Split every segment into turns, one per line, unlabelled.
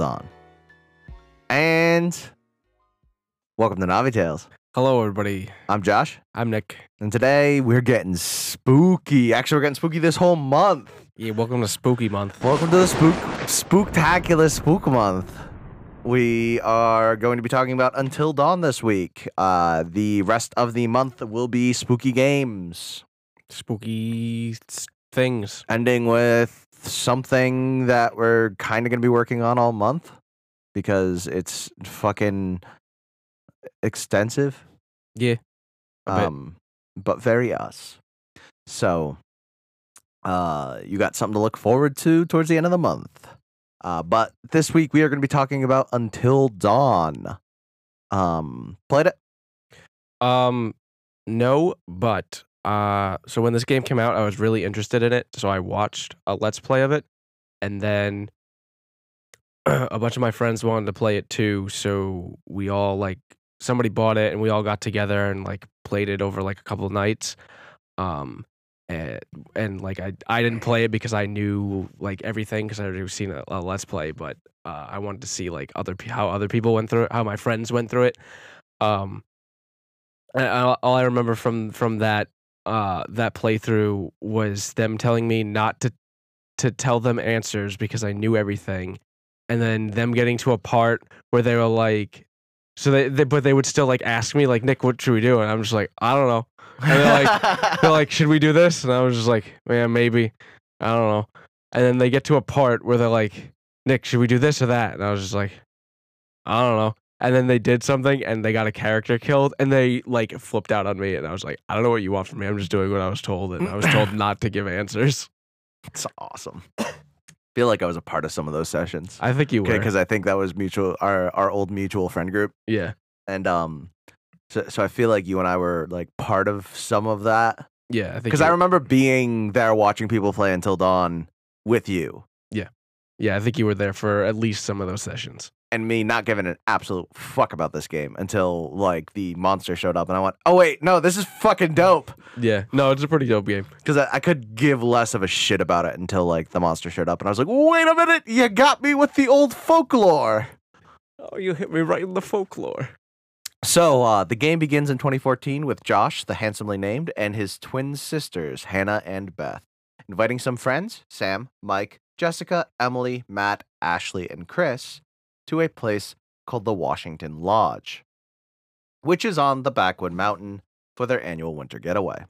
Dawn. And welcome to Navi Tales.
Hello, everybody.
I'm Josh,
I'm Nick.
and today we're getting spooky. Actually, we're getting spooky this whole month.
Yeah, welcome to Spooky Month.
Welcome to the spook spooktacular spook month. We are going to be talking about Until Dawn this week. Uh, the rest of the month will be spooky games,
Spooky s- things.
ending with something that we're kind of going to be working on all month because it's fucking extensive.
Yeah.
um, but very us. So, uh, you got something to look forward to towards the end of the month. Uh, but this week we are going to be talking about Until Dawn. Um, played it?
Um, no, but uh, so when this game came out, I was really interested in it, so I watched a Let's Play of it, and then a bunch of my friends wanted to play it too, so we all like somebody bought it, and we all got together and like played it over like a couple of nights. Um, and, and like I I didn't play it because I knew like everything because I already seen a, a Let's Play, but uh, I wanted to see like other how other people went through it, how my friends went through it. Um, and all all I remember from from that uh that playthrough was them telling me not to to tell them answers because I knew everything, and then them getting to a part where they were like, so they, they but they would still like ask me like Nick, what should we do? And I'm just like, I don't know. And they're like, they're like, should we do this? And I was just like, yeah, maybe. I don't know. And then they get to a part where they're like, Nick, should we do this or that? And I was just like, I don't know. And then they did something and they got a character killed and they like flipped out on me. And I was like, I don't know what you want from me. I'm just doing what I was told. And I was told not to give answers.
it's awesome. feel like I was a part of some of those sessions.
I think you
Okay,
were.
because I think that was mutual our our old mutual friend group,
yeah.
and um, so so I feel like you and I were like part of some of that.
Yeah. I think
Because I remember being there watching people play Until Dawn with you
Yeah. I think you were there for at least some of those sessions.
and me not giving an absolute fuck about this game until like the monster showed up and I went, oh wait, no, this is fucking dope.
Yeah. No, it's a pretty dope game.
Because I, I could give less of a shit about it until like the monster showed up and I was like, wait a minute, you got me with the old folklore.
Oh, you hit me right in the folklore.
So uh, the game begins in 2014 with Josh, the handsomely named, and his twin sisters, Hannah and Beth, inviting some friends, Sam, Mike, Jessica, Emily, Matt, Ashley, and Chris, to a place called the Washington Lodge, which is on the Backwood Mountain for their annual winter getaway.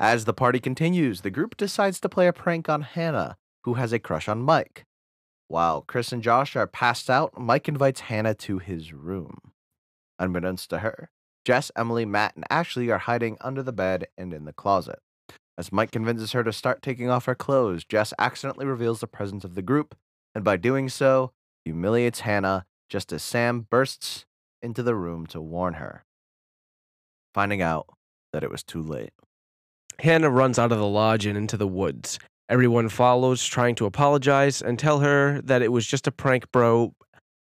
As the party continues, the group decides to play a prank on Hannah, who has a crush on Mike. While Chris and Josh are passed out, Mike invites Hannah to his room. Unbeknownst to her, Jess, Emily, Matt, and Ashley are hiding under the bed and in the closet. As Mike convinces her to start taking off her clothes, Jess accidentally reveals the presence of the group, and by doing so, humiliates Hannah just as Sam bursts into the room to warn her, finding out that it was too late.
Hannah runs out of the lodge and into the woods. Everyone follows, trying to apologize and tell her that it was just a prank, bro,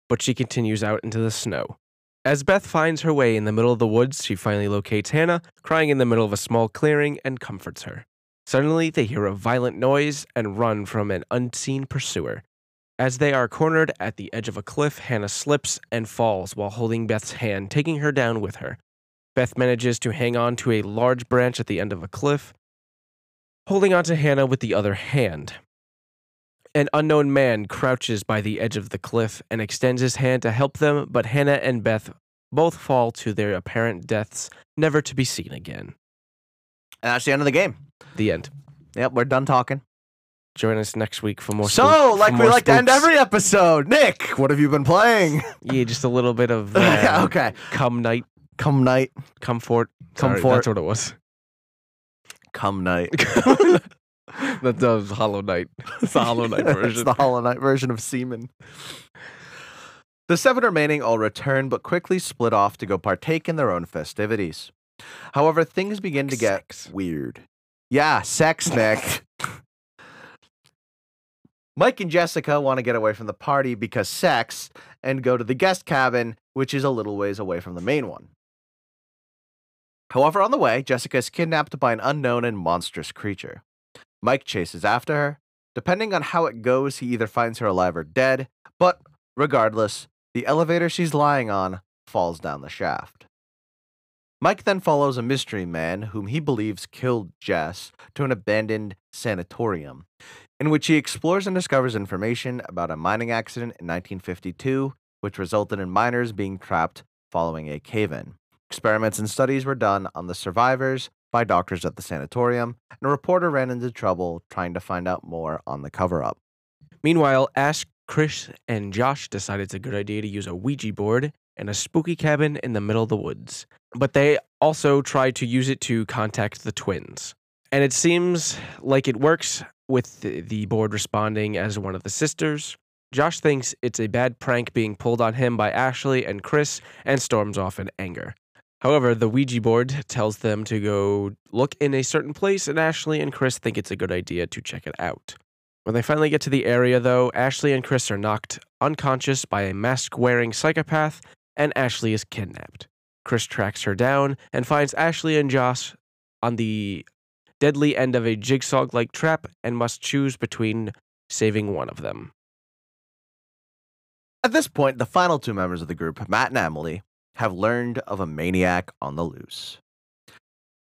but she continues out into the snow. As Beth finds her way in the middle of the woods, she finally locates Hannah, crying in the middle of a small clearing, and comforts her. Suddenly, they hear a violent noise and run from an unseen pursuer. As they are cornered at the edge of a cliff, Hannah slips and falls while holding Beth's hand, taking her down with her. Beth manages to hang on to a large branch at the end of a cliff, holding on to Hannah with the other hand. An unknown man crouches by the edge of the cliff and extends his hand to help them, but Hannah and Beth both fall to their apparent deaths, never to be seen again.
And that's the end of the game.
The end.
Yep, we're done talking.
Join us next week for more.
so,
spook-
like we like to end every episode. Nick, what have you been playing?
Yeah, just a little bit of uh,
okay.
come night,
Come night.
comfort,
Come
Sorry,
fort.
That's what it was.
Come night.
that was Hollow Knight. It's the Hollow Knight version.
it's the Hollow Knight version of Seaman. The seven remaining all return, but quickly split off to go partake in their own festivities. However, things begin to get
Sex.
weird. Yeah, sex, Nick. Mike and Jessica want to get away from the party because sex and go to the guest cabin, which is a little ways away from the main one. However, on the way, Jessica is kidnapped by an unknown and monstrous creature. Mike chases after her. Depending on how it goes, he either finds her alive or dead, but regardless, the elevator she's lying on falls down the shaft. Mike then follows a mystery man whom he believes killed Jess to an abandoned sanatorium, in which he explores and discovers information about a mining accident in 1952, which resulted in miners being trapped following a cave in. Experiments and studies were done on the survivors by doctors at the sanatorium, and a reporter ran into trouble trying to find out more on the cover up.
Meanwhile, Ash, Chris, and Josh decide it's a good idea to use a Ouija board in a spooky cabin in the middle of the woods. But they also try to use it to contact the twins. And it seems like it works with the board responding as one of the sisters. Josh thinks it's a bad prank being pulled on him by Ashley and Chris and storms off in anger. However, the Ouija board tells them to go look in a certain place, and Ashley and Chris think it's a good idea to check it out. When they finally get to the area, though, Ashley and Chris are knocked unconscious by a mask wearing psychopath, and Ashley is kidnapped. Chris tracks her down and finds Ashley and Josh on the deadly end of a jigsaw like trap and must choose between saving one of them.
At this point, the final two members of the group, Matt and Emily, have learned of a maniac on the loose.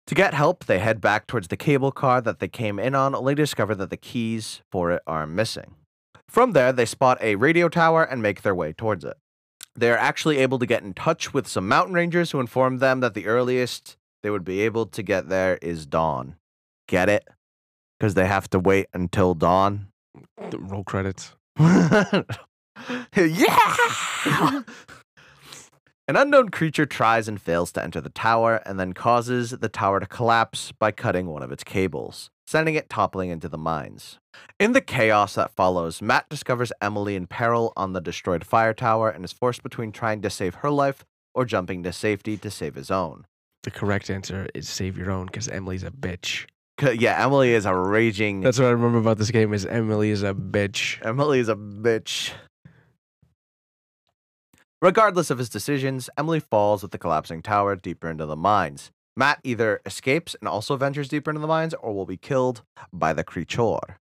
To get help, they head back towards the cable car that they came in on, only to discover that the keys for it are missing. From there, they spot a radio tower and make their way towards it. They are actually able to get in touch with some mountain rangers who inform them that the earliest they would be able to get there is dawn. Get it? Because they have to wait until dawn.
Roll credits.
yeah! An unknown creature tries and fails to enter the tower and then causes the tower to collapse by cutting one of its cables, sending it toppling into the mines. In the chaos that follows, Matt discovers Emily in peril on the destroyed fire tower and is forced between trying to save her life or jumping to safety to save his own.
The correct answer is save your own because Emily's a bitch.
Yeah, Emily is a raging.
That's what I remember about this game is Emily is a bitch.
Emily is a bitch. Regardless of his decisions, Emily falls with the collapsing tower deeper into the mines. Matt either escapes and also ventures deeper into the mines or will be killed by the creature.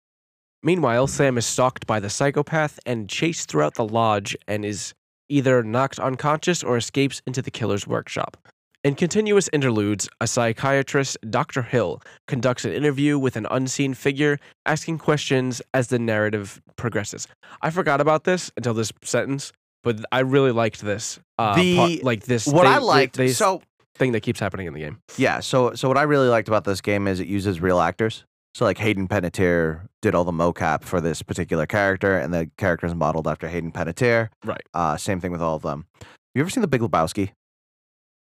Meanwhile, Sam is stalked by the psychopath and chased throughout the lodge and is either knocked unconscious or escapes into the killer's workshop. In continuous interludes, a psychiatrist, Dr. Hill, conducts an interview with an unseen figure, asking questions as the narrative progresses. I forgot about this until this sentence, but I really liked this. Uh,
The-
part- like this.
What
thing,
I liked,
this
so
thing that keeps happening in the game.
yeah, so so what I really liked about this game is it uses real actors. So like Hayden Panettiere did all the mocap for this particular character, and the character is modeled after Hayden Panettiere.
Right.
Uh, same thing with all of them. You ever seen The Big Lebowski?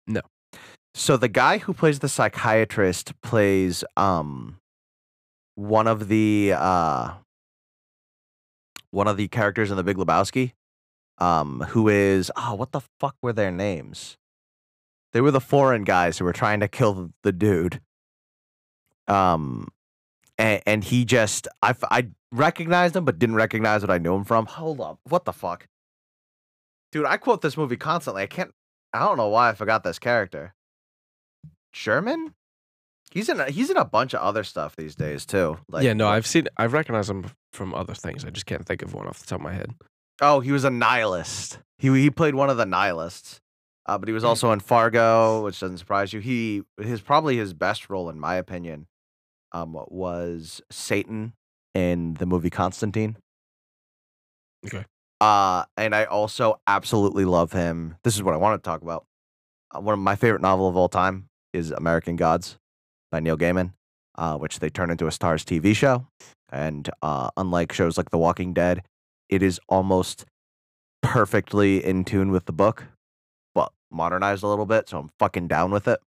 No.
So the guy who plays the psychiatrist plays um one of the uh one of the characters in The Big Lebowski, um, who is oh what the fuck were their names? They were the foreign guys who were trying to kill the dude. Um, and, and he just I I recognized him but didn't recognize what I knew him from. Hold up, what the fuck, dude? I quote this movie constantly. I can't. I don't know why I forgot this character. Sherman. He's in a, he's in a bunch of other stuff these days too. Like
yeah, no, I've seen, I've recognized him from other things. I just can't think of one off the top of my head.
Oh, he was a nihilist. He he played one of the nihilists. Uh, but he was also in Fargo, which doesn't surprise you. He his probably his best role, in my opinion, um, was Satan in the movie Constantine.
Okay.
Uh, and I also absolutely love him. This is what I want to talk about. Uh, one of my favorite novel of all time is American Gods by Neil Gaiman, uh, which they turned into a Starz TV show. And uh, unlike shows like The Walking Dead, it is almost perfectly in tune with the book, but modernized a little bit. So I'm fucking down with it.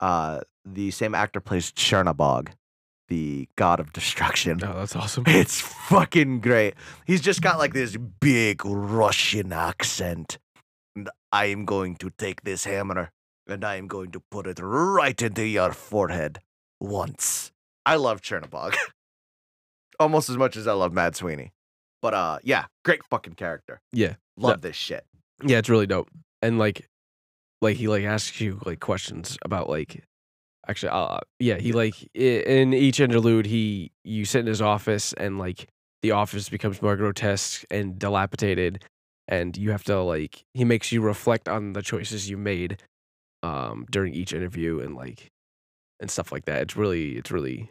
Uh, the same actor plays Czernobog, the god of destruction.
Oh, that's awesome.
It's fucking great. He's just got like this big Russian accent. And I am going to take this hammer and I am going to put it right into your forehead once. I love Czernobog. Almost as much as I love Mad Sweeney. But uh yeah, great fucking character.
Yeah.
Love this shit.
Yeah, it's really dope. And like like he like asks you like questions about like Actually, uh, yeah, he like in each interlude, he you sit in his office and like the office becomes more grotesque and dilapidated, and you have to like he makes you reflect on the choices you made um during each interview and like and stuff like that. It's really it's really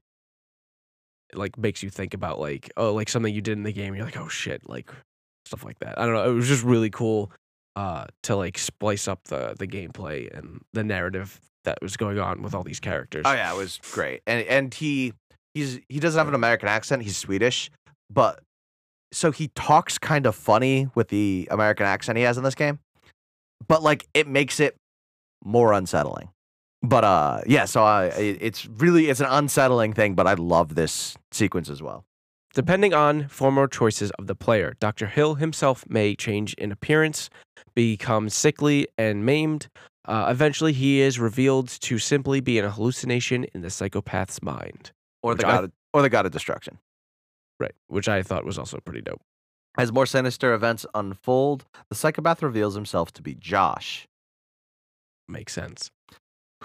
like makes you think about like oh like something you did in the game. You're like oh shit like stuff like that. I don't know. It was just really cool uh to like splice up the the gameplay and the narrative that was going on with all these characters.
Oh yeah, it was great. And and he he's he doesn't have an American accent. He's Swedish, but so he talks kind of funny with the American accent he has in this game. But like it makes it more unsettling. But uh yeah, so I it- it's really it's an unsettling thing, but I love this sequence as well.
Depending on former choices of the player, Dr. Hill himself may change in appearance, become sickly and maimed. Uh, eventually, he is revealed to simply be an hallucination in the psychopath's mind.
Or the
I-
god of, or the god of destruction.
Right. Which I thought was also pretty dope.
As more sinister events unfold, the psychopath reveals himself to be Josh,
Makes sense.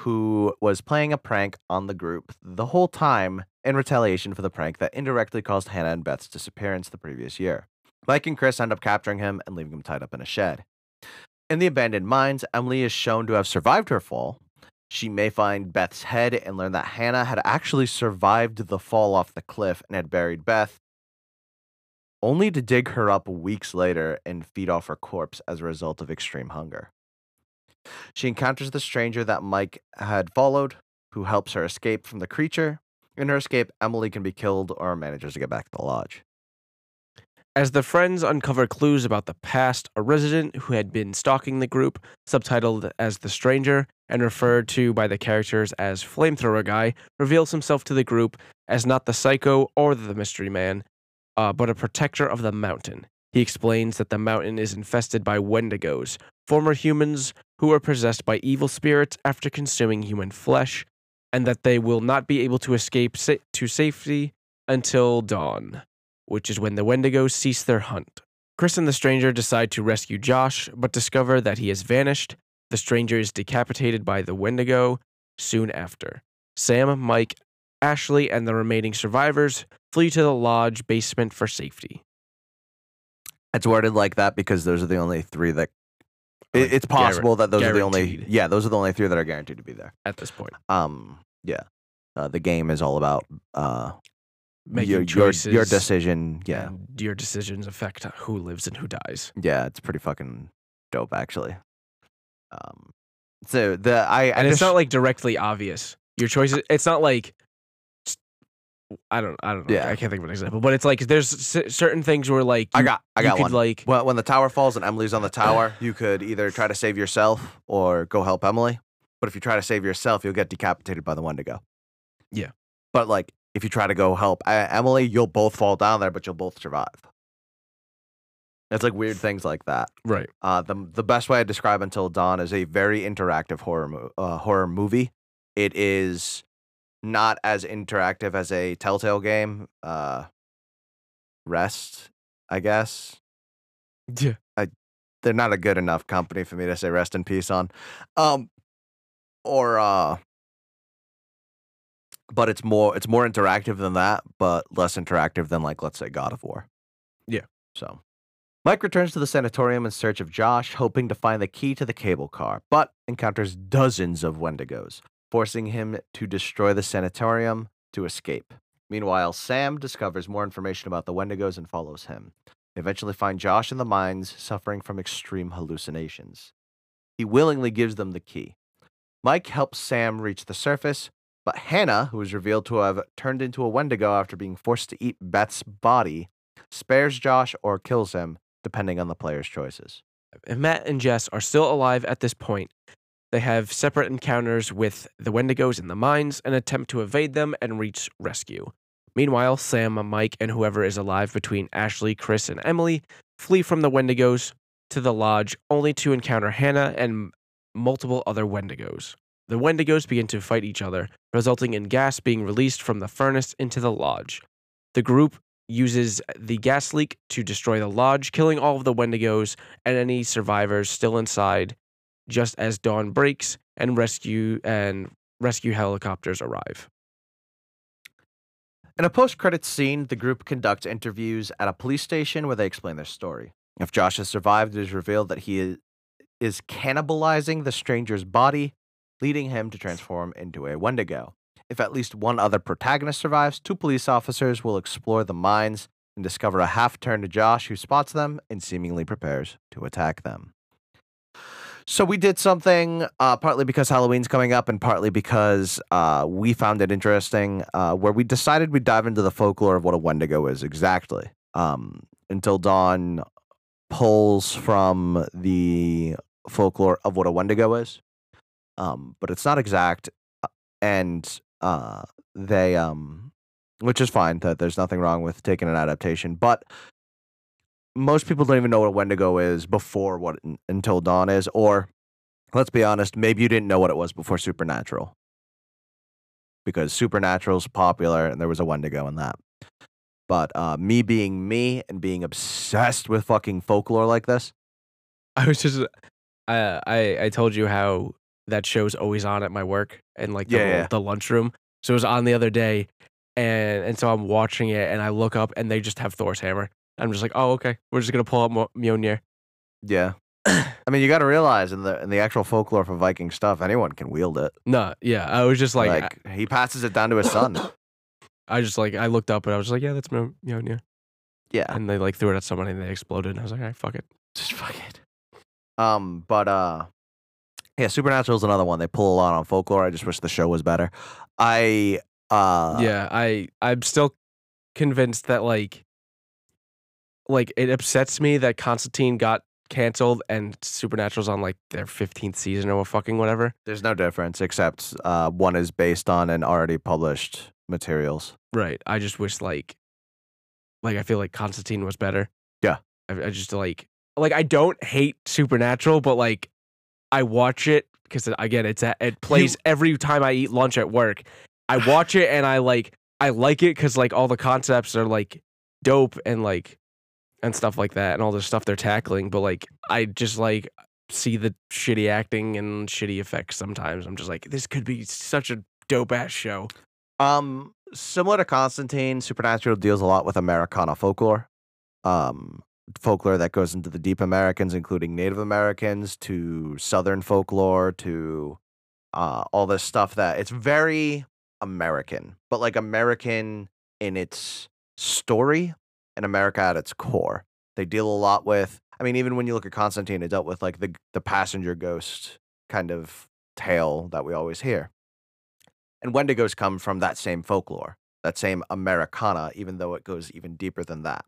Who was playing a prank on the group the whole time in retaliation for the prank that indirectly caused Hannah and Beth's disappearance the previous year. Mike and Chris end up capturing him and leaving him tied up in a shed. In the abandoned mines, Emily is shown to have survived her fall. She may find Beth's head and learn that Hannah had actually survived the fall off the cliff and had buried Beth, only to dig her up weeks later and feed off her corpse as a result of extreme hunger. She encounters the stranger that Mike had followed, who helps her escape from the creature. In her escape, Emily can be killed or manages to get back to the lodge.
As the friends uncover clues about the past, a resident who had been stalking the group, subtitled as the Stranger and referred to by the characters as Flamethrower Guy, reveals himself to the group as not the psycho or the mystery man, uh, but a protector of the mountain. He explains that the mountain is infested by Wendigos, former humans who are possessed by evil spirits after consuming human flesh, and that they will not be able to escape sa- to safety until dawn which is when the Wendigos cease their hunt. Chris and the stranger decide to rescue Josh, but discover that he has vanished. The stranger is decapitated by the Wendigo soon after. Sam, Mike, Ashley, and the remaining survivors flee to the lodge basement for safety.
It's worded like that because those are the only three that.
Like,
it's possible that those are the only. Yeah, those are the only three that are guaranteed to be there.
At this point,
Um, yeah, uh, the game is all about uh
making
your, your
choices.
your decision. Yeah,
your decisions affect who lives and who dies.
yeah, it's pretty fucking dope actually. Um, so the I
And
I
it's
just,
not like directly obvious. Your choices. It's not like. I don't. I don't know.
Yeah.
I can't think of an example, but it's like there's c- certain things where like
I got I
you
got
could
one.
like
Well, when the tower falls and Emily's on the tower, you could either try to save yourself or go help Emily. But if you try to save yourself, you'll get decapitated by the Wendigo.
Yeah.
But like, if you try to go help uh, Emily, you'll both fall down there, but you'll both survive. It's like weird things like that.
right.
Uh, the the best way I describe Until Dawn is a very interactive horror mo- uh, horror movie. It is not as interactive as a Telltale game. Uh, Rest, I guess
Yeah.
they're not a good enough company for me to say rest in peace on. Um or uh but it's more it's more interactive than that, but less interactive than like let's say God of War.
Yeah.
So Mike returns to the sanatorium in search of Josh, hoping to find the key to the cable car, but encounters dozens of Wendigos, forcing him to destroy the sanatorium to escape. Meanwhile, Sam discovers more information about the Wendigos and follows him. They eventually find Josh in the mines, suffering from extreme hallucinations. He willingly gives them the key. Mike helps Sam reach the surface, but Hannah, who is revealed to have turned into a Wendigo after being forced to eat Beth's body, spares Josh or kills him, depending on the player's choices.
Matt and Jess are still alive at this point. They have separate encounters with the Wendigos in the mines and attempt to evade them and reach rescue. Meanwhile, Sam, Mike, and whoever is alive between Ashley, Chris, and Emily flee from the Wendigos to the lodge only to encounter Hannah and multiple other Wendigos. The Wendigos begin to fight each other, resulting in gas being released from the furnace into the lodge. The group uses the gas leak to destroy the lodge, killing all of the Wendigos and any survivors still inside, just as dawn breaks and rescue and rescue helicopters arrive.
In a post credits scene, the group conducts interviews at a police station where they explain their story. If Josh has survived, it is revealed that he is, is cannibalizing the stranger's body, leading him to transform into a Wendigo. If at least one other protagonist survives, two police officers will explore the mines and discover a half turn to Josh, who spots them and seemingly prepares to attack them. So we did something uh, partly because Halloween's coming up, and partly because uh, we found it interesting, uh, where we decided we'd dive into the folklore of what a Wendigo is exactly. Um, Until Dawn pulls from the folklore of what a Wendigo is, um, but it's not exact, uh, and uh, they, um, which is fine. That there's nothing wrong with taking an adaptation, but most people don't even know what a Wendigo is before what Until Dawn is, or let's be honest, maybe you didn't know what it was before Supernatural, because Supernatural's popular and there was a Wendigo in that. But uh, me being me and being obsessed with fucking folklore like this,
I was just, uh, I I told you how that show's always on at my work and like the,
Yeah, yeah.
the lunchroom. So it was on the other day, and and so I'm watching it and I look up and they just have Thor's hammer. I'm just like, oh okay, we're just gonna pull up Mo- Mjolnir.
yeah. I mean, you got to realize in the in the actual folklore for Viking stuff, anyone can wield it.
No, yeah, I was just like,
Like, he passes it down to his son.
I just like I looked up and I was like, yeah, that's Mjol- Mjolnir.
yeah,
And they like threw it at somebody and they exploded. And I was like, all right, fuck it.
just fuck it. Um, but uh, yeah, Supernatural is another one. They pull a lot on folklore. I just wish the show was better. I uh,
yeah, I I'm still convinced that like like it upsets me that Constantine got canceled and Supernatural's on like their 15th season or fucking whatever.
there's no difference except uh, one is based on an already published materials.
Right. I just wish like like I feel like Constantine was better.
Yeah.
I, I just like like I don't hate Supernatural, but like I watch it because again it's at, it plays every time I eat lunch at work. I watch it and I like I like it because like all the concepts are like dope and like and stuff like that and all the stuff they're tackling. But like I just like see the shitty acting and shitty effects sometimes. I'm just like this could be such a dope ass show.
Um, similar to Constantine, Supernatural deals a lot with Americana folklore. Um, folklore that goes into the deep Americans, including Native Americans, to Southern folklore, to uh, all this stuff that it's very American, but like American in its story and America at its core. They deal a lot with. I mean, even when you look at Constantine, it dealt with like the the passenger ghost kind of tale that we always hear. And Wendigos come from that same folklore, that same Americana, even though it goes even deeper than that.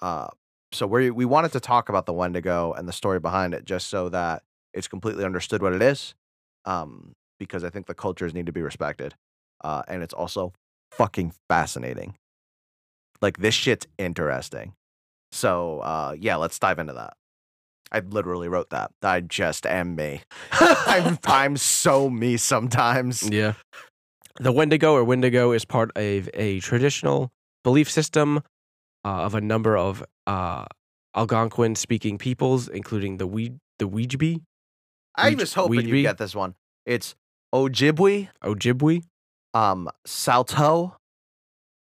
Uh, so we we wanted to talk about the Wendigo and the story behind it, just so that it's completely understood what it is, um, because I think the cultures need to be respected, uh, and it's also fucking fascinating. Like this shit's interesting. So uh, yeah, let's dive into that. I literally wrote that. I just am me. I'm, I'm so me sometimes.
Yeah. The Wendigo or Wendigo is part of a traditional belief system uh, of a number of uh, Algonquin speaking peoples, including the we the Weejbi,
I was hoping you get this one. It's Ojibwe,
Ojibwe,
um, Saulteaux,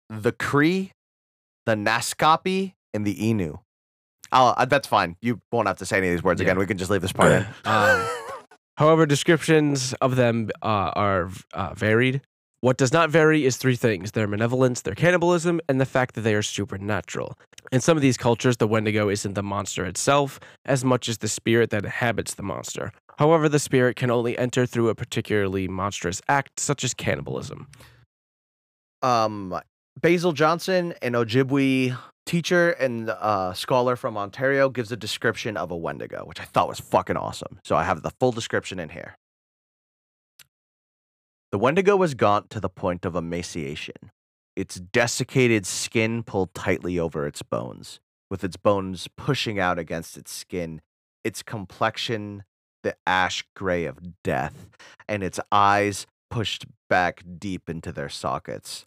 the Cree, the Naskapi, and the Innu. Oh, uh, that's fine. You won't have to say any of these words
Yeah.
again. We can just leave this part in.
Um, However, descriptions of them uh, are uh, varied. What does not vary is three things their malevolence, their cannibalism, and the fact that they are supernatural. In some of these cultures, the Wendigo isn't the monster itself as much as the spirit that inhabits the monster. However, the spirit can only enter through a particularly monstrous act, such as cannibalism.
um, Basil Johnston, an Ojibwe teacher and uh, scholar from Ontario, gives a description of a Wendigo, which I thought was fucking awesome. So I have the full description in here. The Wendigo was gaunt to the point of emaciation, its desiccated skin pulled tightly over its bones, with its bones pushing out against its skin, its complexion the ash gray of death, and its eyes pushed back deep into their sockets.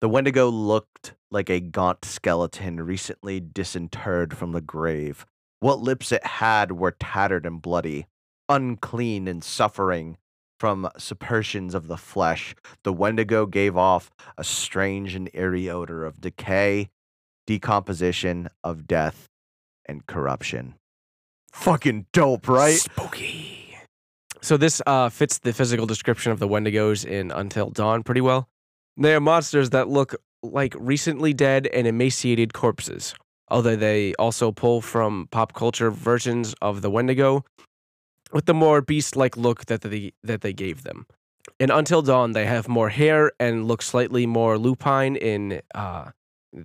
The Wendigo looked like a gaunt skeleton recently disinterred from the grave. What lips it had were tattered and bloody, unclean and suffering from suppurations of the flesh, the Wendigo gave off a strange and eerie odor of decay, decomposition, of death, and corruption. Fucking dope, right?
Spooky. So this uh, fits the physical description of the Wendigos in Until Dawn pretty well. They are monsters that look like recently dead and emaciated corpses. Although they also pull from pop culture versions of the Wendigo with the more beast-like look that they that they gave them. And Until Dawn, they have more hair and look slightly more lupine in uh,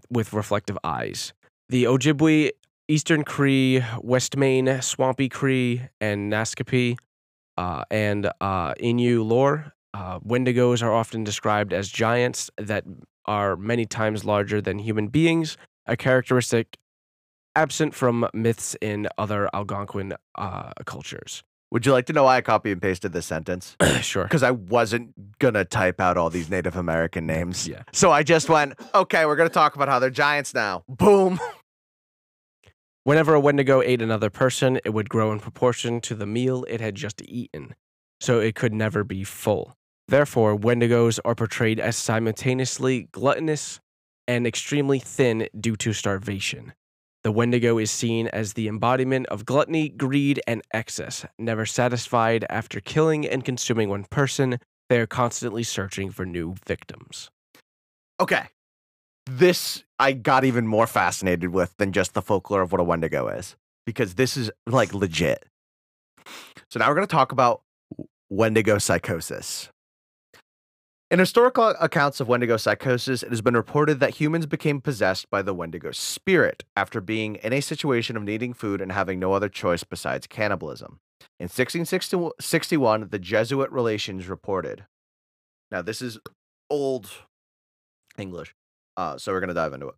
with reflective eyes. The Ojibwe, Eastern Cree, Westmain, Swampy Cree, and Naskapi, uh, and uh, Innu lore, uh, Wendigos are often described as giants that are many times larger than human beings, a characteristic absent from myths in other Algonquin uh, cultures.
Would you like to know why I copy and pasted this sentence?
sure.
Because I wasn't gonna type out all these Native American names.
Yeah.
So I just went, okay, we're gonna talk about how they're giants now. Boom.
Whenever a Wendigo ate another person, it would grow in proportion to the meal it had just eaten, so it could never be full. Therefore, Wendigos are portrayed as simultaneously gluttonous and extremely thin due to starvation. The Wendigo is seen as the embodiment of gluttony, greed, and excess. Never satisfied after killing and consuming one person, they are constantly searching for new victims.
Okay. This I got even more fascinated with than just the folklore of what a Wendigo is. Because this is like legit. So now we're gonna talk about Wendigo psychosis. In historical accounts of Wendigo psychosis, it has been reported that humans became possessed by the Wendigo spirit after being in a situation of needing food and having no other choice besides cannibalism. In 1661, the Jesuit Relations reported. Now, this is old English, uh, so we're going to dive into it.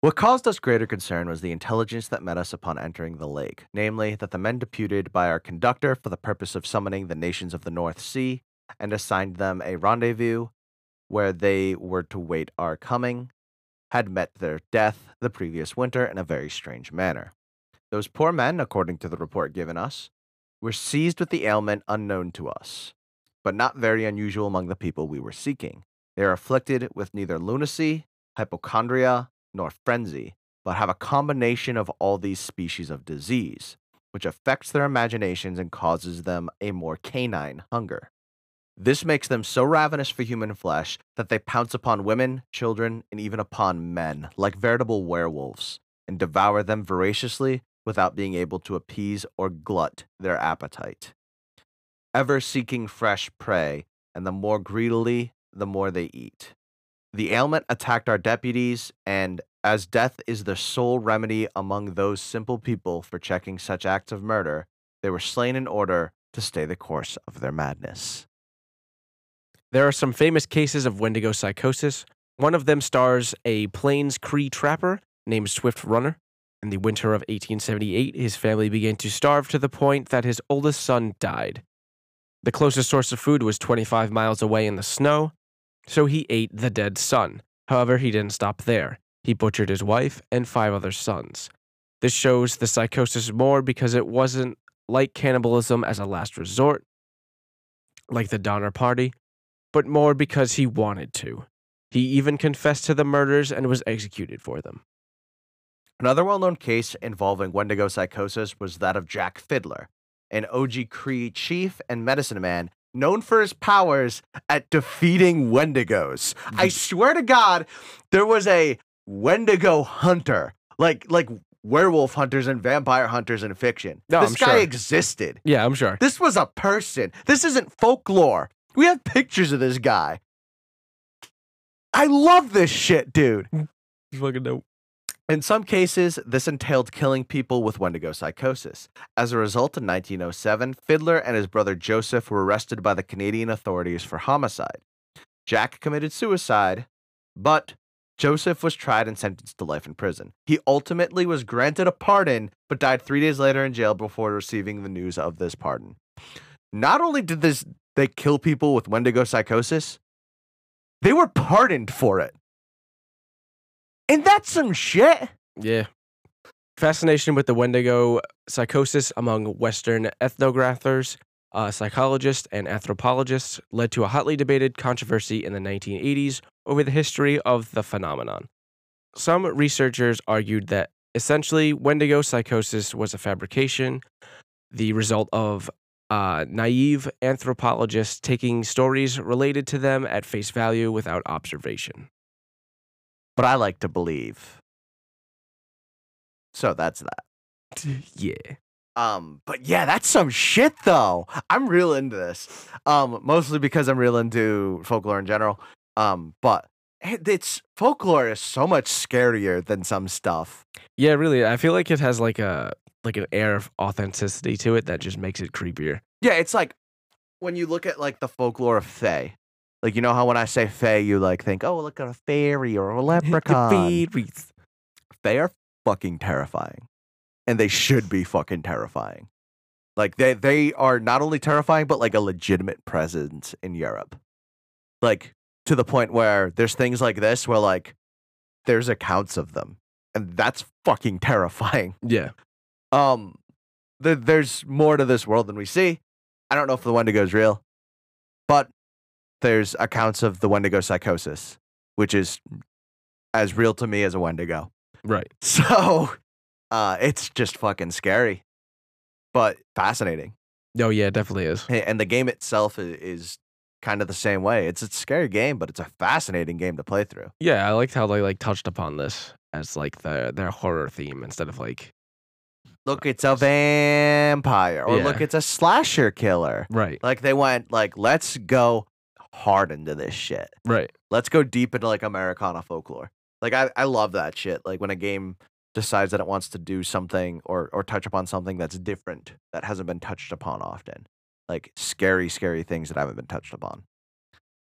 What caused us greater concern was the intelligence that met us upon entering the lake, namely, that the men deputed by our conductor for the purpose of summoning the nations of the North Sea and assigned them a rendezvous where they were to wait our coming, had met their death the previous winter in a very strange manner. Those poor men, according to the report given us, were seized with the ailment unknown to us, but not very unusual among the people we were seeking. They are afflicted with neither lunacy, hypochondria, nor frenzy, but have a combination of all these species of disease, which affects their imaginations and causes them a more canine hunger. This makes them so ravenous for human flesh that they pounce upon women, children, and even upon men like veritable werewolves and devour them voraciously without being able to appease or glut their appetite. Ever seeking fresh prey, and the more greedily, the more they eat. The ailment attacked our deputies, and as death is the sole remedy among those simple people for checking such acts of murder, they were slain in order to stay the course of their madness.
There are some famous cases of Wendigo psychosis. One of them stars a Plains Cree trapper named Swift Runner. In the winter of 1878, his family began to starve to the point that his oldest son died. The closest source of food was 25 miles away in the snow, so he ate the dead son. However, he didn't stop there. He butchered his wife and five other sons. This shows the psychosis more because it wasn't like cannibalism as a last resort, like the Donner Party, but more because he wanted to. He even confessed to the murders and was executed for them.
Another well known case involving Wendigo psychosis was that of Jack Fiddler, an Oji-Cree chief and medicine man known for his powers at defeating Wendigos. I swear to God, there was a Wendigo hunter, like like werewolf hunters and vampire hunters in fiction.
No,
this
I'm
guy
sure.
existed.
Yeah, I'm sure.
This was a person. This isn't folklore. We have pictures of this guy. I love this shit, dude. Mm.
Fucking dope.
In some cases, this entailed killing people with Wendigo psychosis. As a result, in 1907, Fiddler and his brother Joseph were arrested by the Canadian authorities for homicide. Jack committed suicide, but Joseph was tried and sentenced to life in prison. He ultimately was granted a pardon, but died three days later in jail before receiving the news of this pardon. Not only did this they kill people with Wendigo psychosis, they were pardoned for it. And that's some shit.
Yeah. Fascination with the Wendigo psychosis among Western ethnographers uh, psychologists and anthropologists, led to a hotly debated controversy in the 1980s over the history of the phenomenon. Some researchers argued that essentially Wendigo psychosis was a fabrication, the result of uh, naive anthropologists taking stories related to them at face value without observation.
But I like to believe. So that's that.
yeah.
Um, but yeah, that's some shit though. I'm real into this. Um, mostly because I'm real into folklore in general. Um, but it's folklore is so much scarier than some stuff.
Yeah, really. I feel like it has like a like an air of authenticity to it that just makes it creepier.
Yeah, it's like when you look at like the folklore of Fae. Like you know how when I say Fae, you like think, oh, look at a fairy or a leprechaun. They are fucking terrifying. And they should be fucking terrifying. Like they they are not only terrifying, but like a legitimate presence in Europe. Like to the point where there's things like this where like there's accounts of them. And that's fucking terrifying.
Yeah.
Um th- there's more to this world than we see. I don't know if the Wendigo is real, but there's accounts of the Wendigo psychosis, which is as real to me as a Wendigo.
Right.
So uh, it's just fucking scary, but fascinating.
Oh yeah, it definitely is.
And the game itself is, is kind of the same way. It's a scary game, but it's a fascinating game to play through.
Yeah, I liked how they like touched upon this as like the their horror theme instead of like
Look, it's a vampire, or look, it's a slasher killer.
right,
Like they went like, let's go hard into this shit.
right.
Let's go deep into like Americana folklore. Like I, I love that shit. Like when a game decides that it wants to do something or or touch upon something that's different that hasn't been touched upon often. Like scary, scary things that haven't been touched upon.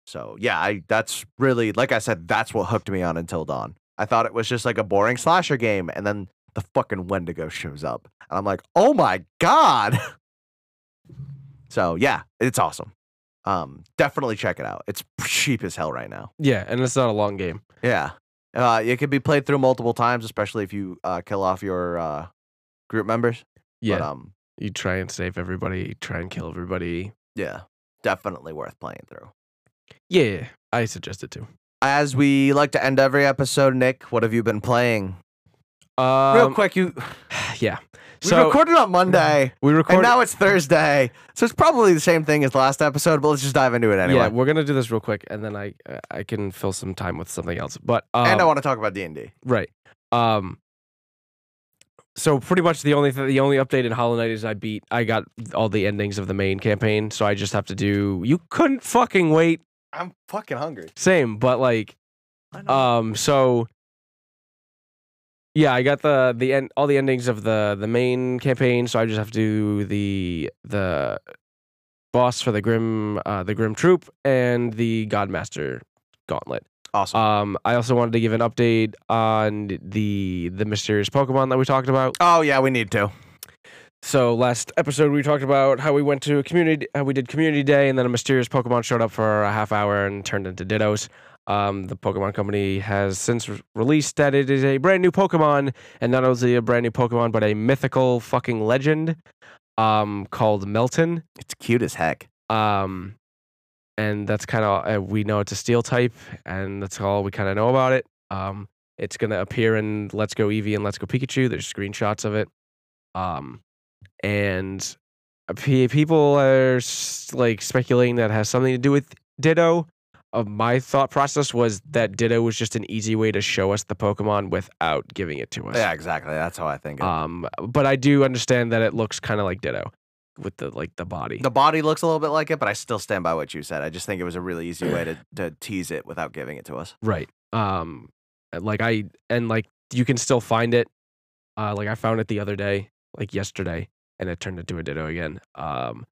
So yeah, I that's really like I said, that's what hooked me on Until Dawn. I thought it was just like a boring slasher game, and then the fucking Wendigo shows up, and I'm like, oh my god. so yeah, it's awesome. Um, definitely check it out. It's cheap as hell right now.
Yeah, and it's not a long game.
Yeah. Uh, it can be played through multiple times, especially if you uh, kill off your uh, group members.
Yeah,
But, um,
you try and save everybody, try and kill everybody.
yeah, definitely worth playing through.
Yeah, I suggest it too.
As we like to end every episode, Nick, what have you been playing?
Um,
Real quick, you
yeah.
we
So
recorded on Monday,
we recorded.
and now it's Thursday, so it's probably the same thing as the last episode. But let's just dive into it anyway.
Yeah, we're gonna do this real quick, and then I I can fill some time with something else. But um,
and I want to talk about D and D.
Right. Um. So pretty much the only th- the only update in Hollow Knight is I beat I got all the endings of the main campaign, so I just have to do. You couldn't fucking wait.
I'm fucking hungry.
Same, but like um. So yeah, I got the the end all the endings of the the main campaign, so I just have to do the the boss for the grim uh the Grimm Troupe and the godmaster gauntlet.
awesome.
Um, I also wanted to give an update on the the mysterious Pokemon that we talked about.
oh yeah, we need to.
So last episode we talked about how we went to a community, how we did community day, and then a mysterious Pokemon showed up for a half hour and turned into Dittos. Um, the Pokemon Company has since re- released that it is a brand new Pokemon, and not only a brand new Pokemon, but a mythical fucking legend, um, called Meltan.
It's cute as heck.
Um, and that's kind of uh, we know it's a steel type, and that's all we kind of know about it. Um, it's gonna appear in Let's Go Eevee and Let's Go Pikachu. There's screenshots of it. Um, and pe- people are s- like speculating that it has something to do with Ditto. Uh, my thought process was that Ditto was just an easy way to show us the Pokemon without giving it to us.
Yeah, exactly. That's how I think. It.
Um, but I do understand that it looks kind of like Ditto with the like the body.
The body looks a little bit like it, but I still stand by what you said. I just think it was a really easy way to, to tease it without giving it to us.
Right. Um like I and like you can still find it. Uh like I found it the other day, like yesterday, and it turned into a ditto again. Um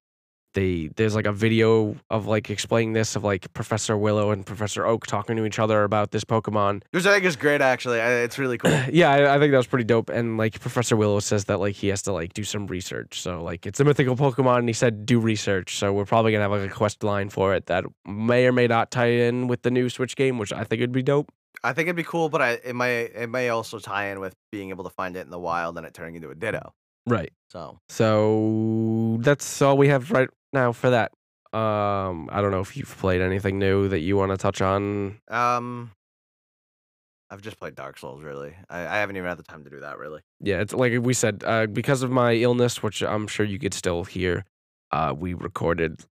they there's like a video of like explaining this of like Professor Willow and Professor Oak talking to each other about this Pokemon.
Which I think is great, actually. I- It's really cool.
yeah, I, I think that was pretty dope. And like Professor Willow says that like he has to like do some research. So like it's a mythical Pokemon and he said do research. So we're probably gonna have like a quest line for it that may or may not tie in with the new Switch game, which I think would be dope.
I think it'd be cool, but I, it may it may also tie in with being able to find it in the wild and it turning into a Ditto.
Right.
So
So that's all we have right now for that, um, I don't know if you've played anything new that you want to touch on.
Um, I've just played Dark Souls. Really, I, I haven't even had the time to do that. Really.
Yeah, it's like we said, uh, because of my illness, which I'm sure you could still hear. Uh, we recorded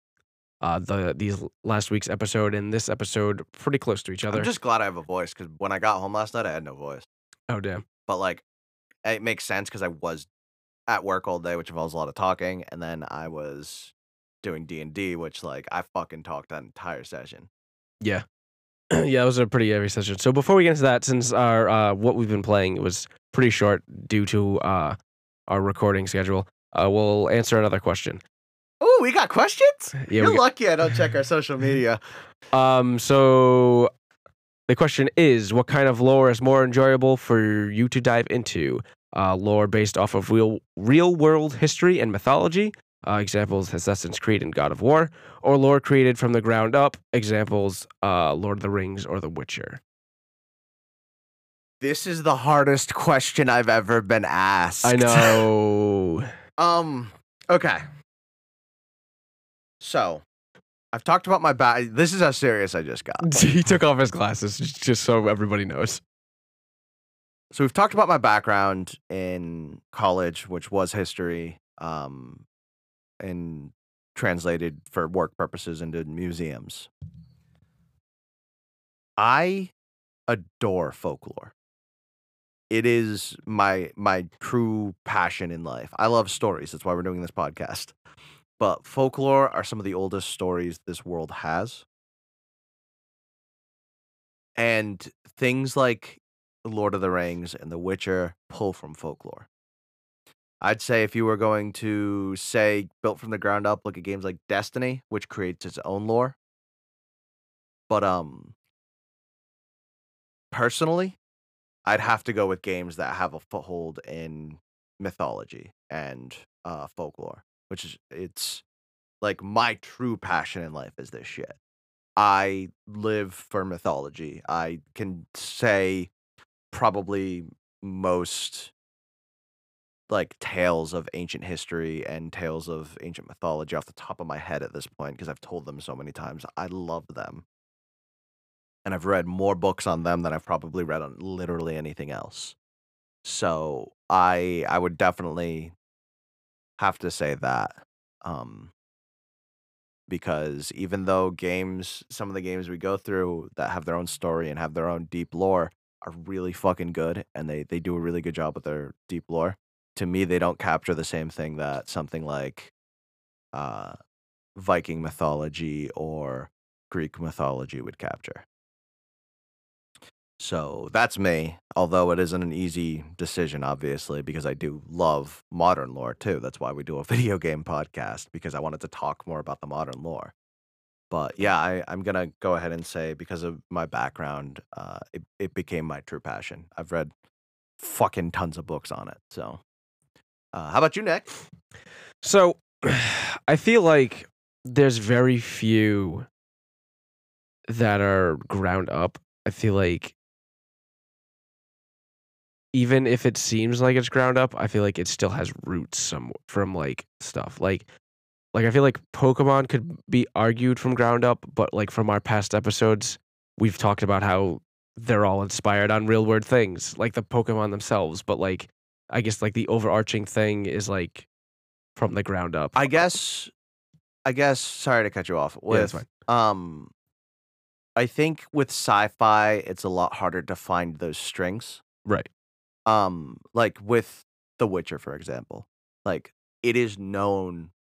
uh, the these last week's episode and this episode pretty close to each other.
I'm just glad I have a voice because when I got home last night, I had no voice.
oh damn.
But like, it makes sense because I was at work all day, which involves a lot of talking, and then I was doing D and D, which like I fucking talked that entire session.
Yeah. yeah, it was a pretty heavy session. So before we get into that, since our uh, what we've been playing was pretty short due to uh, our recording schedule, uh, we'll answer another question.
Oh, we got questions.
Yeah,
You're
got-
lucky I don't check our social media.
Um, so the question is, what kind of lore is more enjoyable for you to dive into? Uh, lore based off of real real world history and mythology. Uh, examples: Assassin's Creed and God of War, or lore created from the ground up. Examples: uh, Lord of the Rings or The Witcher.
This is the hardest question I've ever been asked.
I know.
Um. Okay. So, I've talked about my back. This is how serious I just got.
he took off his glasses just so everybody knows.
So we've talked about my background in college, which was history, um, and translated for work purposes into museums. I adore folklore. It is my my true passion in life. I love stories. That's why we're doing this podcast. But folklore are some of the oldest stories this world has. And things like Lord of the Rings and The Witcher pull from folklore. I'd say if you were going to say built from the ground up, look at games like Destiny, which creates its own lore. But um personally, I'd have to go with games that have a foothold in mythology and uh folklore, which is it's like my true passion in life is this shit. I live for mythology. I can say probably most like tales of ancient history and tales of ancient mythology off the top of my head at this point because I've told them so many times. I love them. And I've read more books on them than I've probably read on literally anything else. So I I would definitely have to say that. Um because even though games some of the games we go through that have their own story and have their own deep lore are really fucking good and they they do a really good job with their deep lore to me they don't capture the same thing that something like uh viking mythology or greek mythology would capture. So that's me although it isn't an easy decision obviously because i do love modern lore too. That's why we do a video game podcast because i wanted to talk more about the modern lore. But yeah I, i'm gonna go ahead and say because of my background uh, it, it became my true passion. I've read fucking tons of books on it so uh, how about you nick
So I feel like there's very few that are ground up. I feel like even if it seems like it's ground up, I feel like it still has roots some from like stuff. Like like I feel like Pokemon could be argued from ground up, but like from our past episodes, we've talked about how they're all inspired on real world things, like the Pokemon themselves, but like I guess like the overarching thing is like from the ground up.
i guess i guess sorry to cut you off with
Yeah, that's fine.
um i think with sci-fi it's a lot harder to find those strings
Right.
um like with the witcher for example like it is known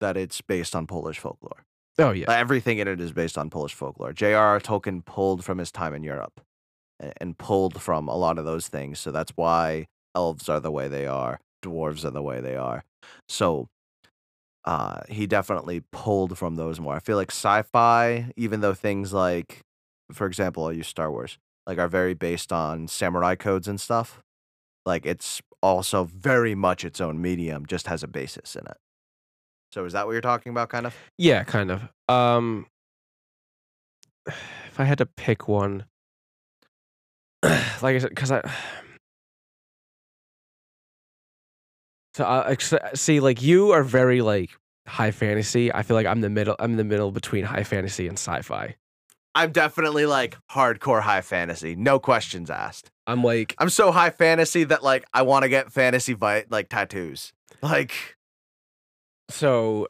that it's based on polish folklore
Oh yeah.
Everything in it is based on polish folklore j.r.r tolkien pulled from his time in europe and pulled from a lot of those things so that's why elves are the way they are dwarves are the way they are. So uh he definitely pulled from those more. I feel like sci-fi even though things like for example i'll use star wars like are very based on samurai codes and stuff like it's also very much its own medium just has a basis in it. So is that what you're talking about kind of?
Yeah, kind of. Um if I had to pick one like I said cuz I So uh, ex- see like you are very like high fantasy. I feel like I'm the middle. I'm in the middle between high fantasy and sci-fi.
I'm definitely like hardcore high fantasy, no questions asked.
I'm like,
I'm so high fantasy that like I want to get fantasy vi- like tattoos. Like
so,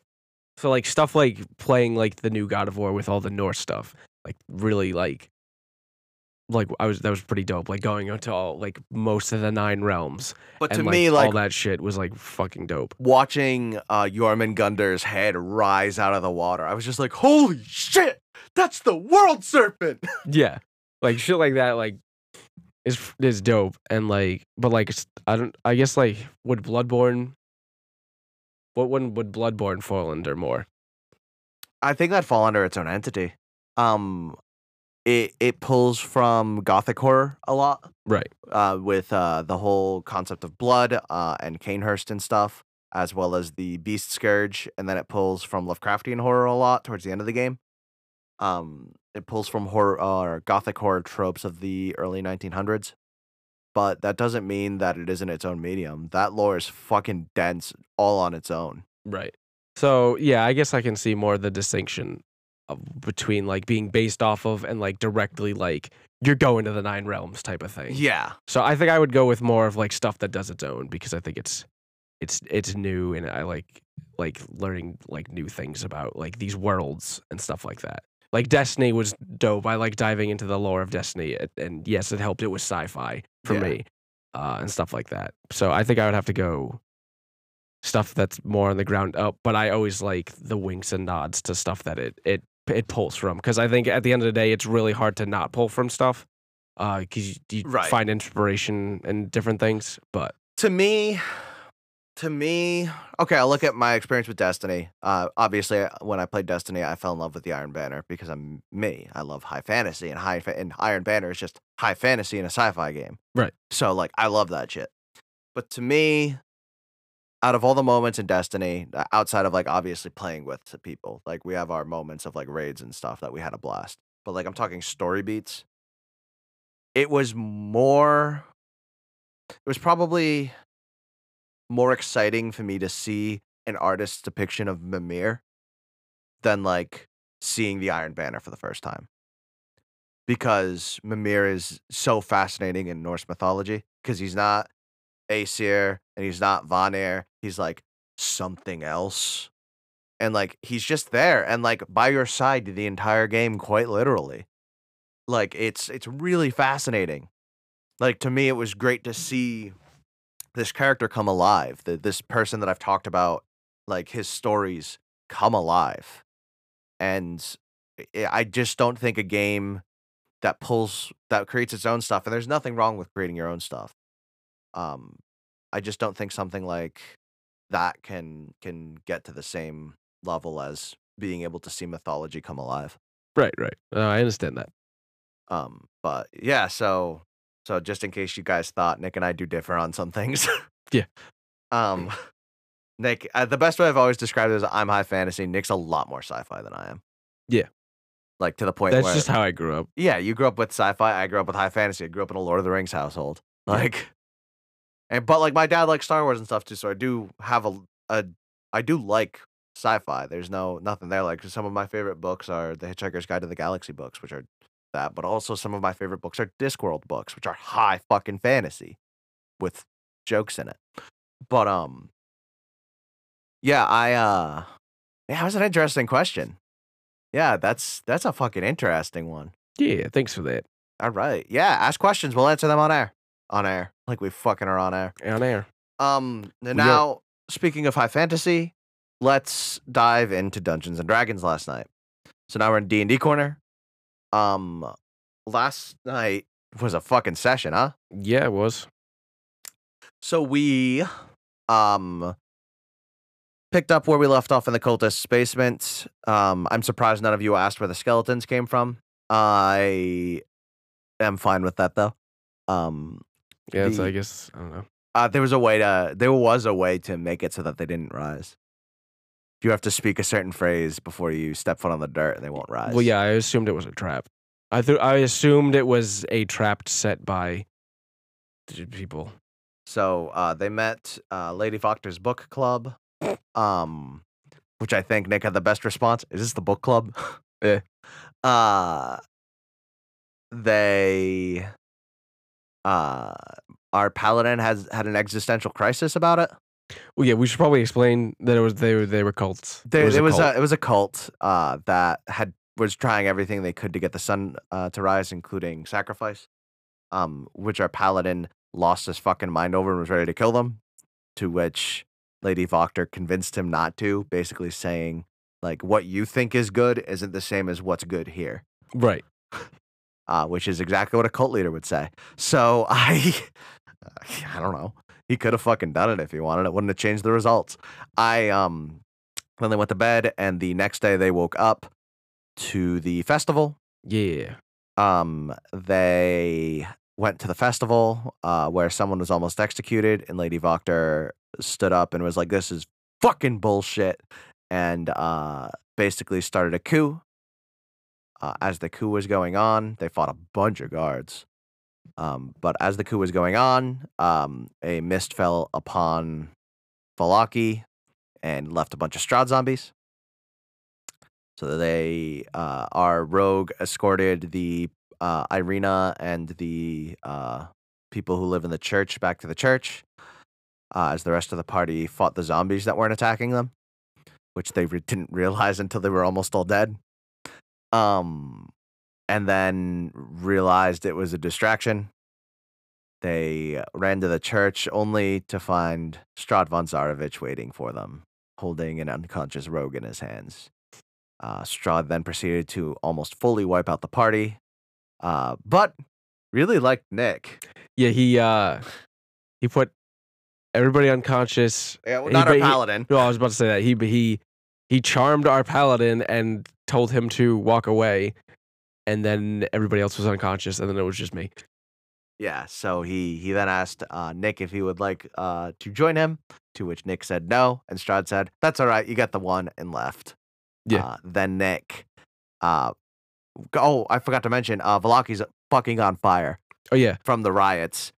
so like stuff like playing like the new God of War with all the Norse stuff. Like really like, like I was that was pretty dope. Like going into all like most of the nine realms.
but to
and,
me like,
all
like
that shit was like fucking dope.
watching uh Jormungandr's head rise out of the water. I was just like, "Holy shit! That's the world serpent."
Yeah, like shit like that. Like is is dope. And like, but like I don't. I guess like would Bloodborne. What one would Bloodborne fall under more?
I think that fall under its own entity. Um it it pulls from gothic horror a lot.
Right.
uh, with uh, the whole concept of blood uh, and Cainhurst and stuff, as well as the Beast Scourge, and then it pulls from Lovecraftian horror a lot towards the end of the game. Um, it pulls from horror or gothic horror tropes of the early 1900s, but that doesn't mean that it isn't its own medium. That lore is fucking dense, all on its own.
Right. So yeah, I guess I can see more the distinction between like being based off of and like directly like you're going to the nine realms type of thing.
Yeah,
So I think I would go with more of like stuff that does its own because I think it's it's it's new and I like like learning like new things about like these worlds and stuff like that. Like Destiny was dope. I like diving into the lore of Destiny it- and yes, it helped it was sci-fi for
Yeah.
me. Uh, and stuff like that. So I think I would have to go stuff that's more on the ground up, but I always like the winks and nods to stuff that it it it pulls from because I think at the end of the day it's really hard to not pull from stuff Uh because you, you
Right.
find inspiration in different things. But
to me to me okay i'll look at my experience with destiny uh obviously uh, when i played destiny i fell in love with the iron banner because i'm me i love high fantasy and high fa- and iron banner is just high fantasy in a sci-fi game
Right.
so like i love that shit but to me out of all the moments in destiny uh, outside of like obviously playing with people like we have our moments of like raids and stuff that we had a blast but like i'm talking story beats it was more it was probably more exciting for me to see an artist's depiction of Mimir than like seeing the Iron Banner for the first time. Because Mimir is so fascinating in Norse mythology because he's not Aesir and he's not Vanir. He's like something else. And like he's just there and like by your side the entire game quite literally. Like it's it's really fascinating. Like to me it was great to see this character come alive. The, this person that I've talked about, like his stories come alive. And I just don't think a game that pulls that creates its own stuff, and there's nothing wrong with creating your own stuff. Um, I just don't think something like that can can get to the same level as being able to see mythology come alive.
right, right. Uh, I understand that.
Um, but yeah, so so just in case you guys thought Nick and I do differ on some things.
Yeah.
Um, Nick, uh, the best way I've always described it is I'm high fantasy. Nick's a lot more sci-fi than I am.
Yeah.
Like to the point
That's
where
just how I grew up.
yeah, you grew up with sci-fi. I grew up with high fantasy. I grew up in a Lord of the Rings household. Like, and but like my dad likes Star Wars and stuff too. So I do have a a I do like sci-fi. There's no nothing there. Like some of my favorite books are the Hitchhiker's Guide to the Galaxy books, which are that. But also some of my favorite books are Discworld books, which are high fucking fantasy with jokes in it. But um, yeah, I uh, yeah, that was an interesting question. Yeah, that's that's a fucking interesting one.
Yeah, thanks for that.
All right. Yeah, ask questions. We'll answer them on air. On air. Like we fucking are on air.
On air.
Um n-
are.
now speaking of high fantasy, let's dive into Dungeons and Dragons last night. So now we're in D&D corner. Um last night was a fucking session, huh?
Yeah, it was.
So we um picked up where we left off in the cultist's basement. Um I'm surprised none of you asked where the skeletons came from. I am fine with that though. Um
Yeah, it's,
The-
I guess I don't know.
Uh, there was a way to there was a way to make it so that they didn't rise. You have to speak a certain phrase before you step foot on the dirt, and they won't rise.
Well, yeah, I assumed it was a trap. I thought I assumed it was a trap set by people.
So uh, they met uh, Lady Wachter's book club. Um, which I think Nick had the best response. Is this the book club?
Yeah.
Uh they uh our paladin has had an existential crisis about it.
Well, yeah, we should probably explain that it was they were they were cults.
There,
was
it
a
was
cult.
a, it was a cult uh, that had was trying everything they could to get the sun uh, to rise, including sacrifice. Um, which our paladin lost his fucking mind over and was ready to kill them. To which Lady Wachter convinced him not to, basically saying like what you think is good isn't the same as what's good here.
right.
Uh, which is exactly what a cult leader would say. So I, I don't know. He could have fucking done it if he wanted. It wouldn't have changed the results. I um, then they went to bed, and the next day they woke up to the festival.
Yeah.
Um, they went to the festival uh, where someone was almost executed, and Lady Wachter stood up and was like, "This is fucking bullshit," and uh, basically started a coup. Uh, as the coup was going on, they fought a bunch of guards. Um, but as the coup was going on, um, a mist fell upon Vallaki and left a bunch of Strahd zombies. So they, uh, our rogue escorted the uh, Ireena and the uh, people who live in the church back to the church, uh, as the rest of the party fought the zombies that weren't attacking them, which they re- didn't realize until they were almost all dead. Um, and then realized it was a distraction. They ran to the church only to find Strahd von Zarovich waiting for them, holding an unconscious rogue in his hands. Uh, Strahd then proceeded to almost fully wipe out the party, uh, but really liked Nick.
Yeah, he uh he put everybody unconscious.
Yeah, well,
He
not our
ba- he-
paladin.
No, I was about to say that. He he he charmed our paladin and told him to walk away. And then everybody else was unconscious, and then it was just me.
Yeah, so he he then asked uh, Nick if he would like uh, to join him, to which Nick said no, and Strahd said, "That's all right, you got the one," and left.
Yeah.
Uh, then Nick, uh, oh, I forgot to mention, uh, Vallaki's fucking on fire
Oh yeah,
from the riots,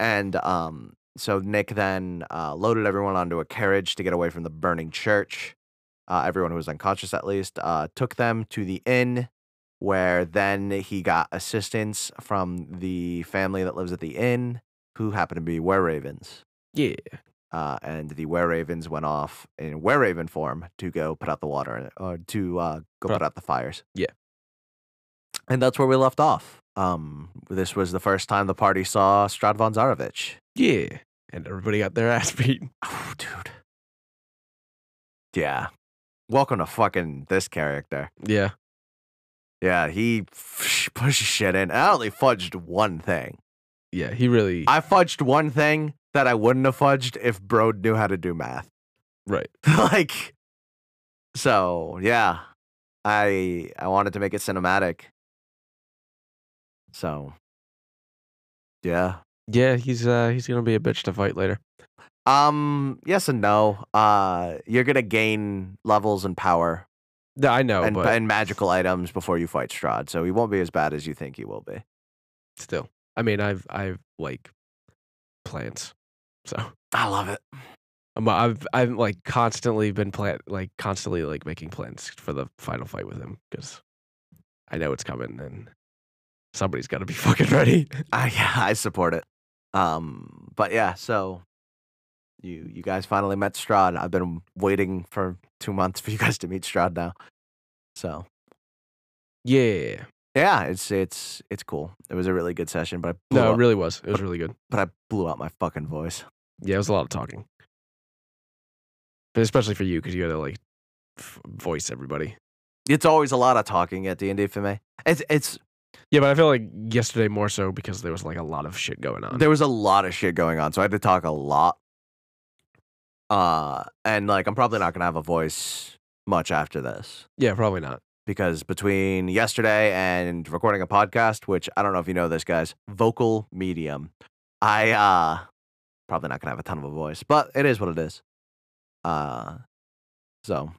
and um, so Nick then uh, loaded everyone onto a carriage to get away from the burning church. Uh, everyone who was unconscious, at least, uh, took them to the inn, where then he got assistance from the family that lives at the inn, who happened to be were ravens.
yeah.
Uh, and the were ravens went off in were raven form to go put out the water or to uh, go
Put
put
out-
out the fires.
Yeah.
And that's where we left off. Um, this was the first time the party saw Strahd von Zarovich.
Yeah. And everybody got their ass beat.
Oh, dude. Yeah. Welcome to fucking this character.
Yeah.
Yeah, he pushes shit in. I only fudged one thing.
Yeah. He really
I fudged one thing that I wouldn't have fudged if Brode knew how to do math.
right.
like, so yeah, I I wanted to make it cinematic. So, yeah.
Yeah, he's uh he's gonna be a bitch to fight later.
Um. Yes and no. Uh, you're gonna gain levels and power
Yeah, I know,
and,
but
and magical items before you fight Strahd, so he won't be as bad as you think he will be.
still. I mean I've I've like plans. So
I love it.
I'm, I've I've like constantly been plan like constantly like making plans for the final fight with him because I know it's coming and somebody's got to be fucking ready.
I yeah, I support it. Um, but yeah, so you you guys finally met Strahd. I've been waiting for two months for you guys to meet Strahd now. So
yeah,
yeah, it's it's it's cool. It was a really good session, but I blew
no, it really was. It was really good.
but I blew out my fucking voice.
Yeah, it was a lot of talking, but especially for you because you had to like f- voice everybody.
It's always a lot of talking at D and D for me. It's it's
Yeah, but I feel like yesterday more so because there was like a lot of shit going on.
there was a lot of shit going on, so I had to talk a lot. Uh, and like I'm probably not gonna have a voice much after this.
yeah, probably not.
because between yesterday and recording a podcast, which I don't know if you know this, guys, vocal medium, I uh probably not gonna have a ton of a voice, but it is what it is. Uh, so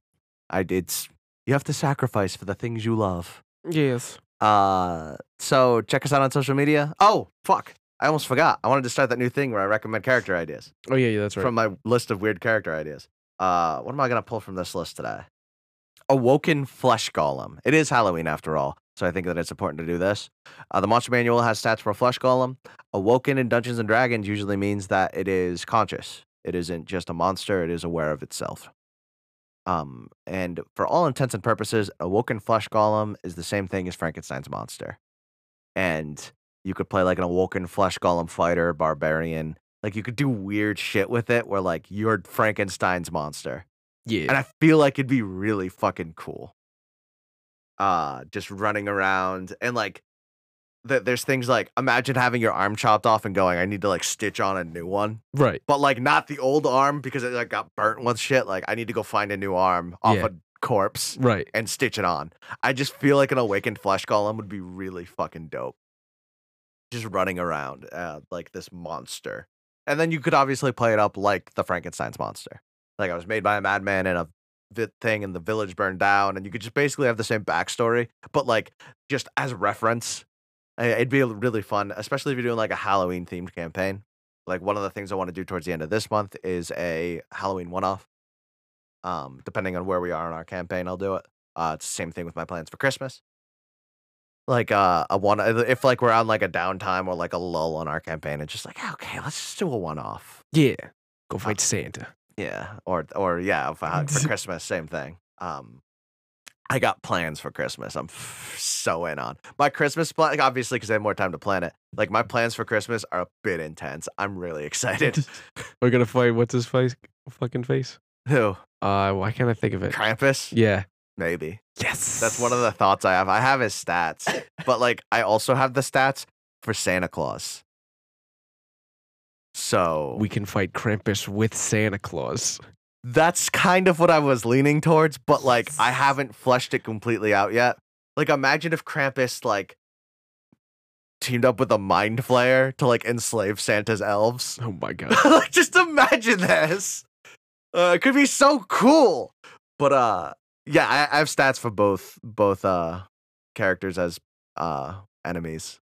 I it's you have to sacrifice for the things you love.
Yes.
Uh, so check us out on social media. Oh fuck, I almost forgot. I wanted to start that new thing where I recommend character ideas
Oh yeah, yeah, that's right.
from my list of weird character ideas. Uh, what am I gonna pull from this list today? Awoken Flesh Golem. It is Halloween after all, so I think that it's important to do this. Uh, the monster manual has stats for Flesh Golem. Awoken in Dungeons and Dragons usually means that it is conscious. It isn't just a monster; it is aware of itself. Um, and for all intents and purposes, Awoken Flesh Golem is the same thing as Frankenstein's monster. And you could play like an Awoken Flesh Golem fighter, barbarian. Like you could do weird shit with it where like you're Frankenstein's monster.
Yeah.
And I feel like it'd be really fucking cool. Uh just running around and like th- there's things like imagine having your arm chopped off and going, I need to like stitch on a new one.
right.
But like not the old arm because it like got burnt with shit. Like I need to go find a new arm off
Yeah.
a corpse
Right.
and stitch it on. I just feel like an awakened flesh golem would be really fucking dope. Just running around uh, like this monster. And then you could obviously play it up like the Frankenstein's monster. Like I was made by a madman and a thing and the village burned down and you could just basically have the same backstory, but like just as reference. It'd be really fun, especially if you're doing like a Halloween themed campaign. Like one of the things I want to do towards the end of this month is a Halloween one off. Um, depending on where we are in our campaign, I'll do it. Uh, it's the same thing with my plans for Christmas. Like uh, a one, if like we're on like a downtime or like a lull on our campaign, it's just like okay, let's just do a one off.
Yeah. Go fight Santa.
Yeah, or or yeah, for, uh, for Christmas, same thing. Um, I got plans for Christmas. I'm f- so in on my Christmas plan. Like, obviously, because I have more time to plan it. Like my plans for Christmas are a bit intense. I'm really excited.
We're gonna fight. What's his face? Fucking face.
Who?
Uh, why can't I think of it?
Krampus?
Yeah.
Maybe.
Yes.
That's one of the thoughts I have. I have his stats, but like I also have the stats for Santa Claus. So
We can fight Krampus with Santa Claus.
that's kind of what I was leaning towards, but like I haven't fleshed it completely out yet. Like imagine if Krampus like teamed up with a mind flayer to like enslave Santa's elves.
Oh my god.
like just imagine this. Uh, it could be so cool. But uh yeah, I, I have stats for both both uh characters as uh enemies.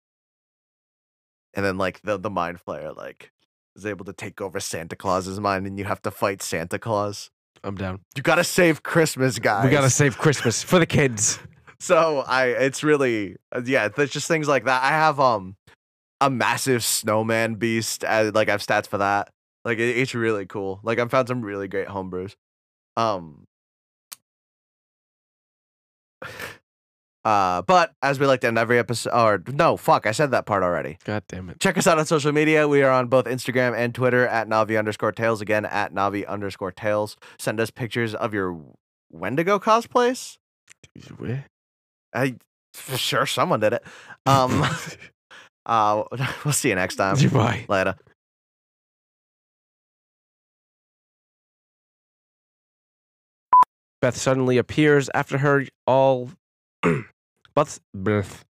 And then like the the mind flayer like is able to take over Santa Claus's mind and you have to fight Santa Claus.
I'm down.
You gotta save Christmas, guys.
We gotta save Christmas for the kids.
So I, it's really, uh, yeah, there's just things like that. I have um a massive snowman beast. As, like I have stats for that. Like it, it's really cool. Like I've found some really great homebrews. Um. Uh, but as we like to end every episode, or no, fuck, I said that part already.
God damn it.
Check us out on social media. We are on both Instagram and Twitter at Navi underscore Tails. Again, at Navi underscore Tails. Send us pictures of your Wendigo cosplays.
Where?
I for sure someone did it. Um uh we'll see you next time.
Bye.
Later.
Beth suddenly appears after her all but Beth.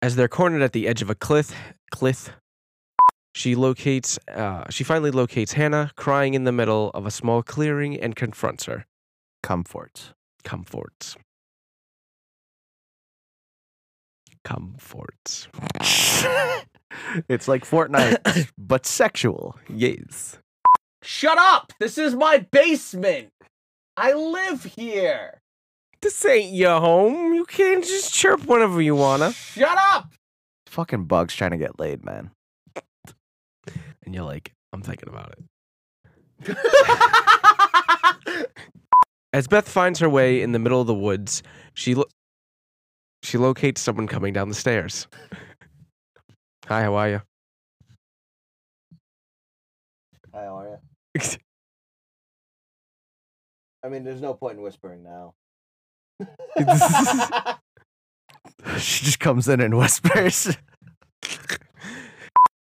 As they're cornered at the edge of a cliff cliff she locates uh, she finally locates Hannah crying in the middle of a small clearing and confronts her.
Comfort.
Comforts. Comforts.
it's like Fortnite, but sexual.
Yes.
Shut up! This is my basement. I live here.
This ain't your home. You can't just chirp whenever you wanna.
Shut up! Fucking bugs trying to get laid, man.
And you're like, I'm thinking about it. As Beth finds her way in the middle of the woods, she lo- she locates someone coming down the stairs. Hi, how are you?
Hi, how are you? I mean, there's no point in whispering now. she just comes in and whispers.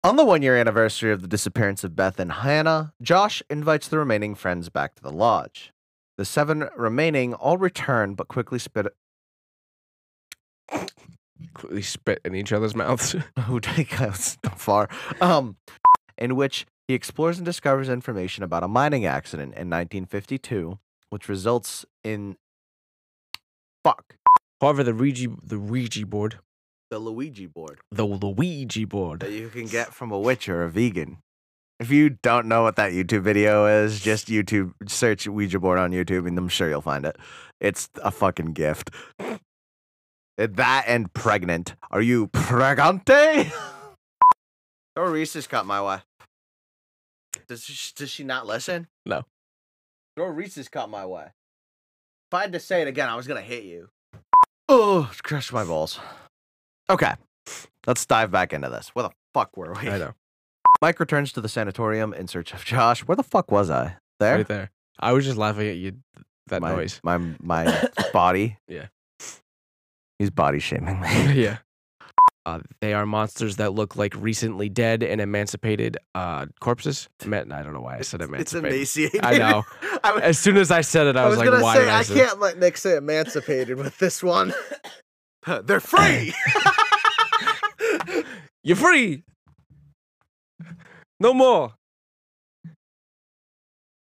On the one year anniversary of the disappearance of Beth and Hannah, Josh invites the remaining friends back to the lodge. The seven remaining all return but quickly spit.
Quickly spit in each other's mouths.
Who take us so far? Um, in which he explores and discovers information about a mining accident in 1952, which results in fuck
However, the Ouija the Ouija board,
the Luigi board
the Luigi board,
that you can get from a witch or a vegan. If you don't know what that YouTube video is, just YouTube search Ouija board on YouTube, and I'm sure you'll find it. It's a fucking gift. That and pregnant. Are you pregante? A Reese's cup my way. Does she, does she not listen?
No.
Throw a Reese's cup my way. If I had to say it again, I was gonna hit you. Oh, crushed my balls. Okay, let's dive back into this. Where the fuck were we?
I know.
Mike returns to the sanatorium in search of Josh. Where the fuck was I? There.
Right there. I was just laughing at you. That
my,
noise.
My my body.
Yeah.
He's body shaming me.
yeah. Uh, they are monsters that look like recently dead and emancipated uh, corpses. I don't know why I said emancipated.
It's emaciated.
I know.
I was,
As soon as I said it, I
I
was,
was
like,
gonna
"Why
say
I,
I can't let Nick say emancipated with this one. They're free.
You're free. No more.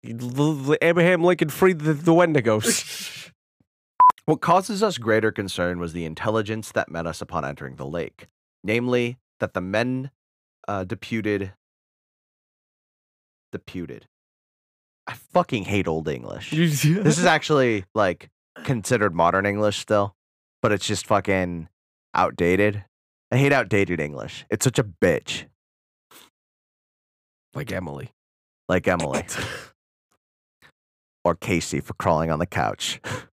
L- l- Abraham Lincoln freed the, the Wendigos.
What causes us greater concern was the intelligence that met us upon entering the lake, namely that the men uh, deputed. Deputed. I fucking hate old English. this is actually like considered modern English still, but it's just fucking outdated. I hate outdated English. It's such a bitch,
like Emily.
like Emily or Casey for crawling on the couch.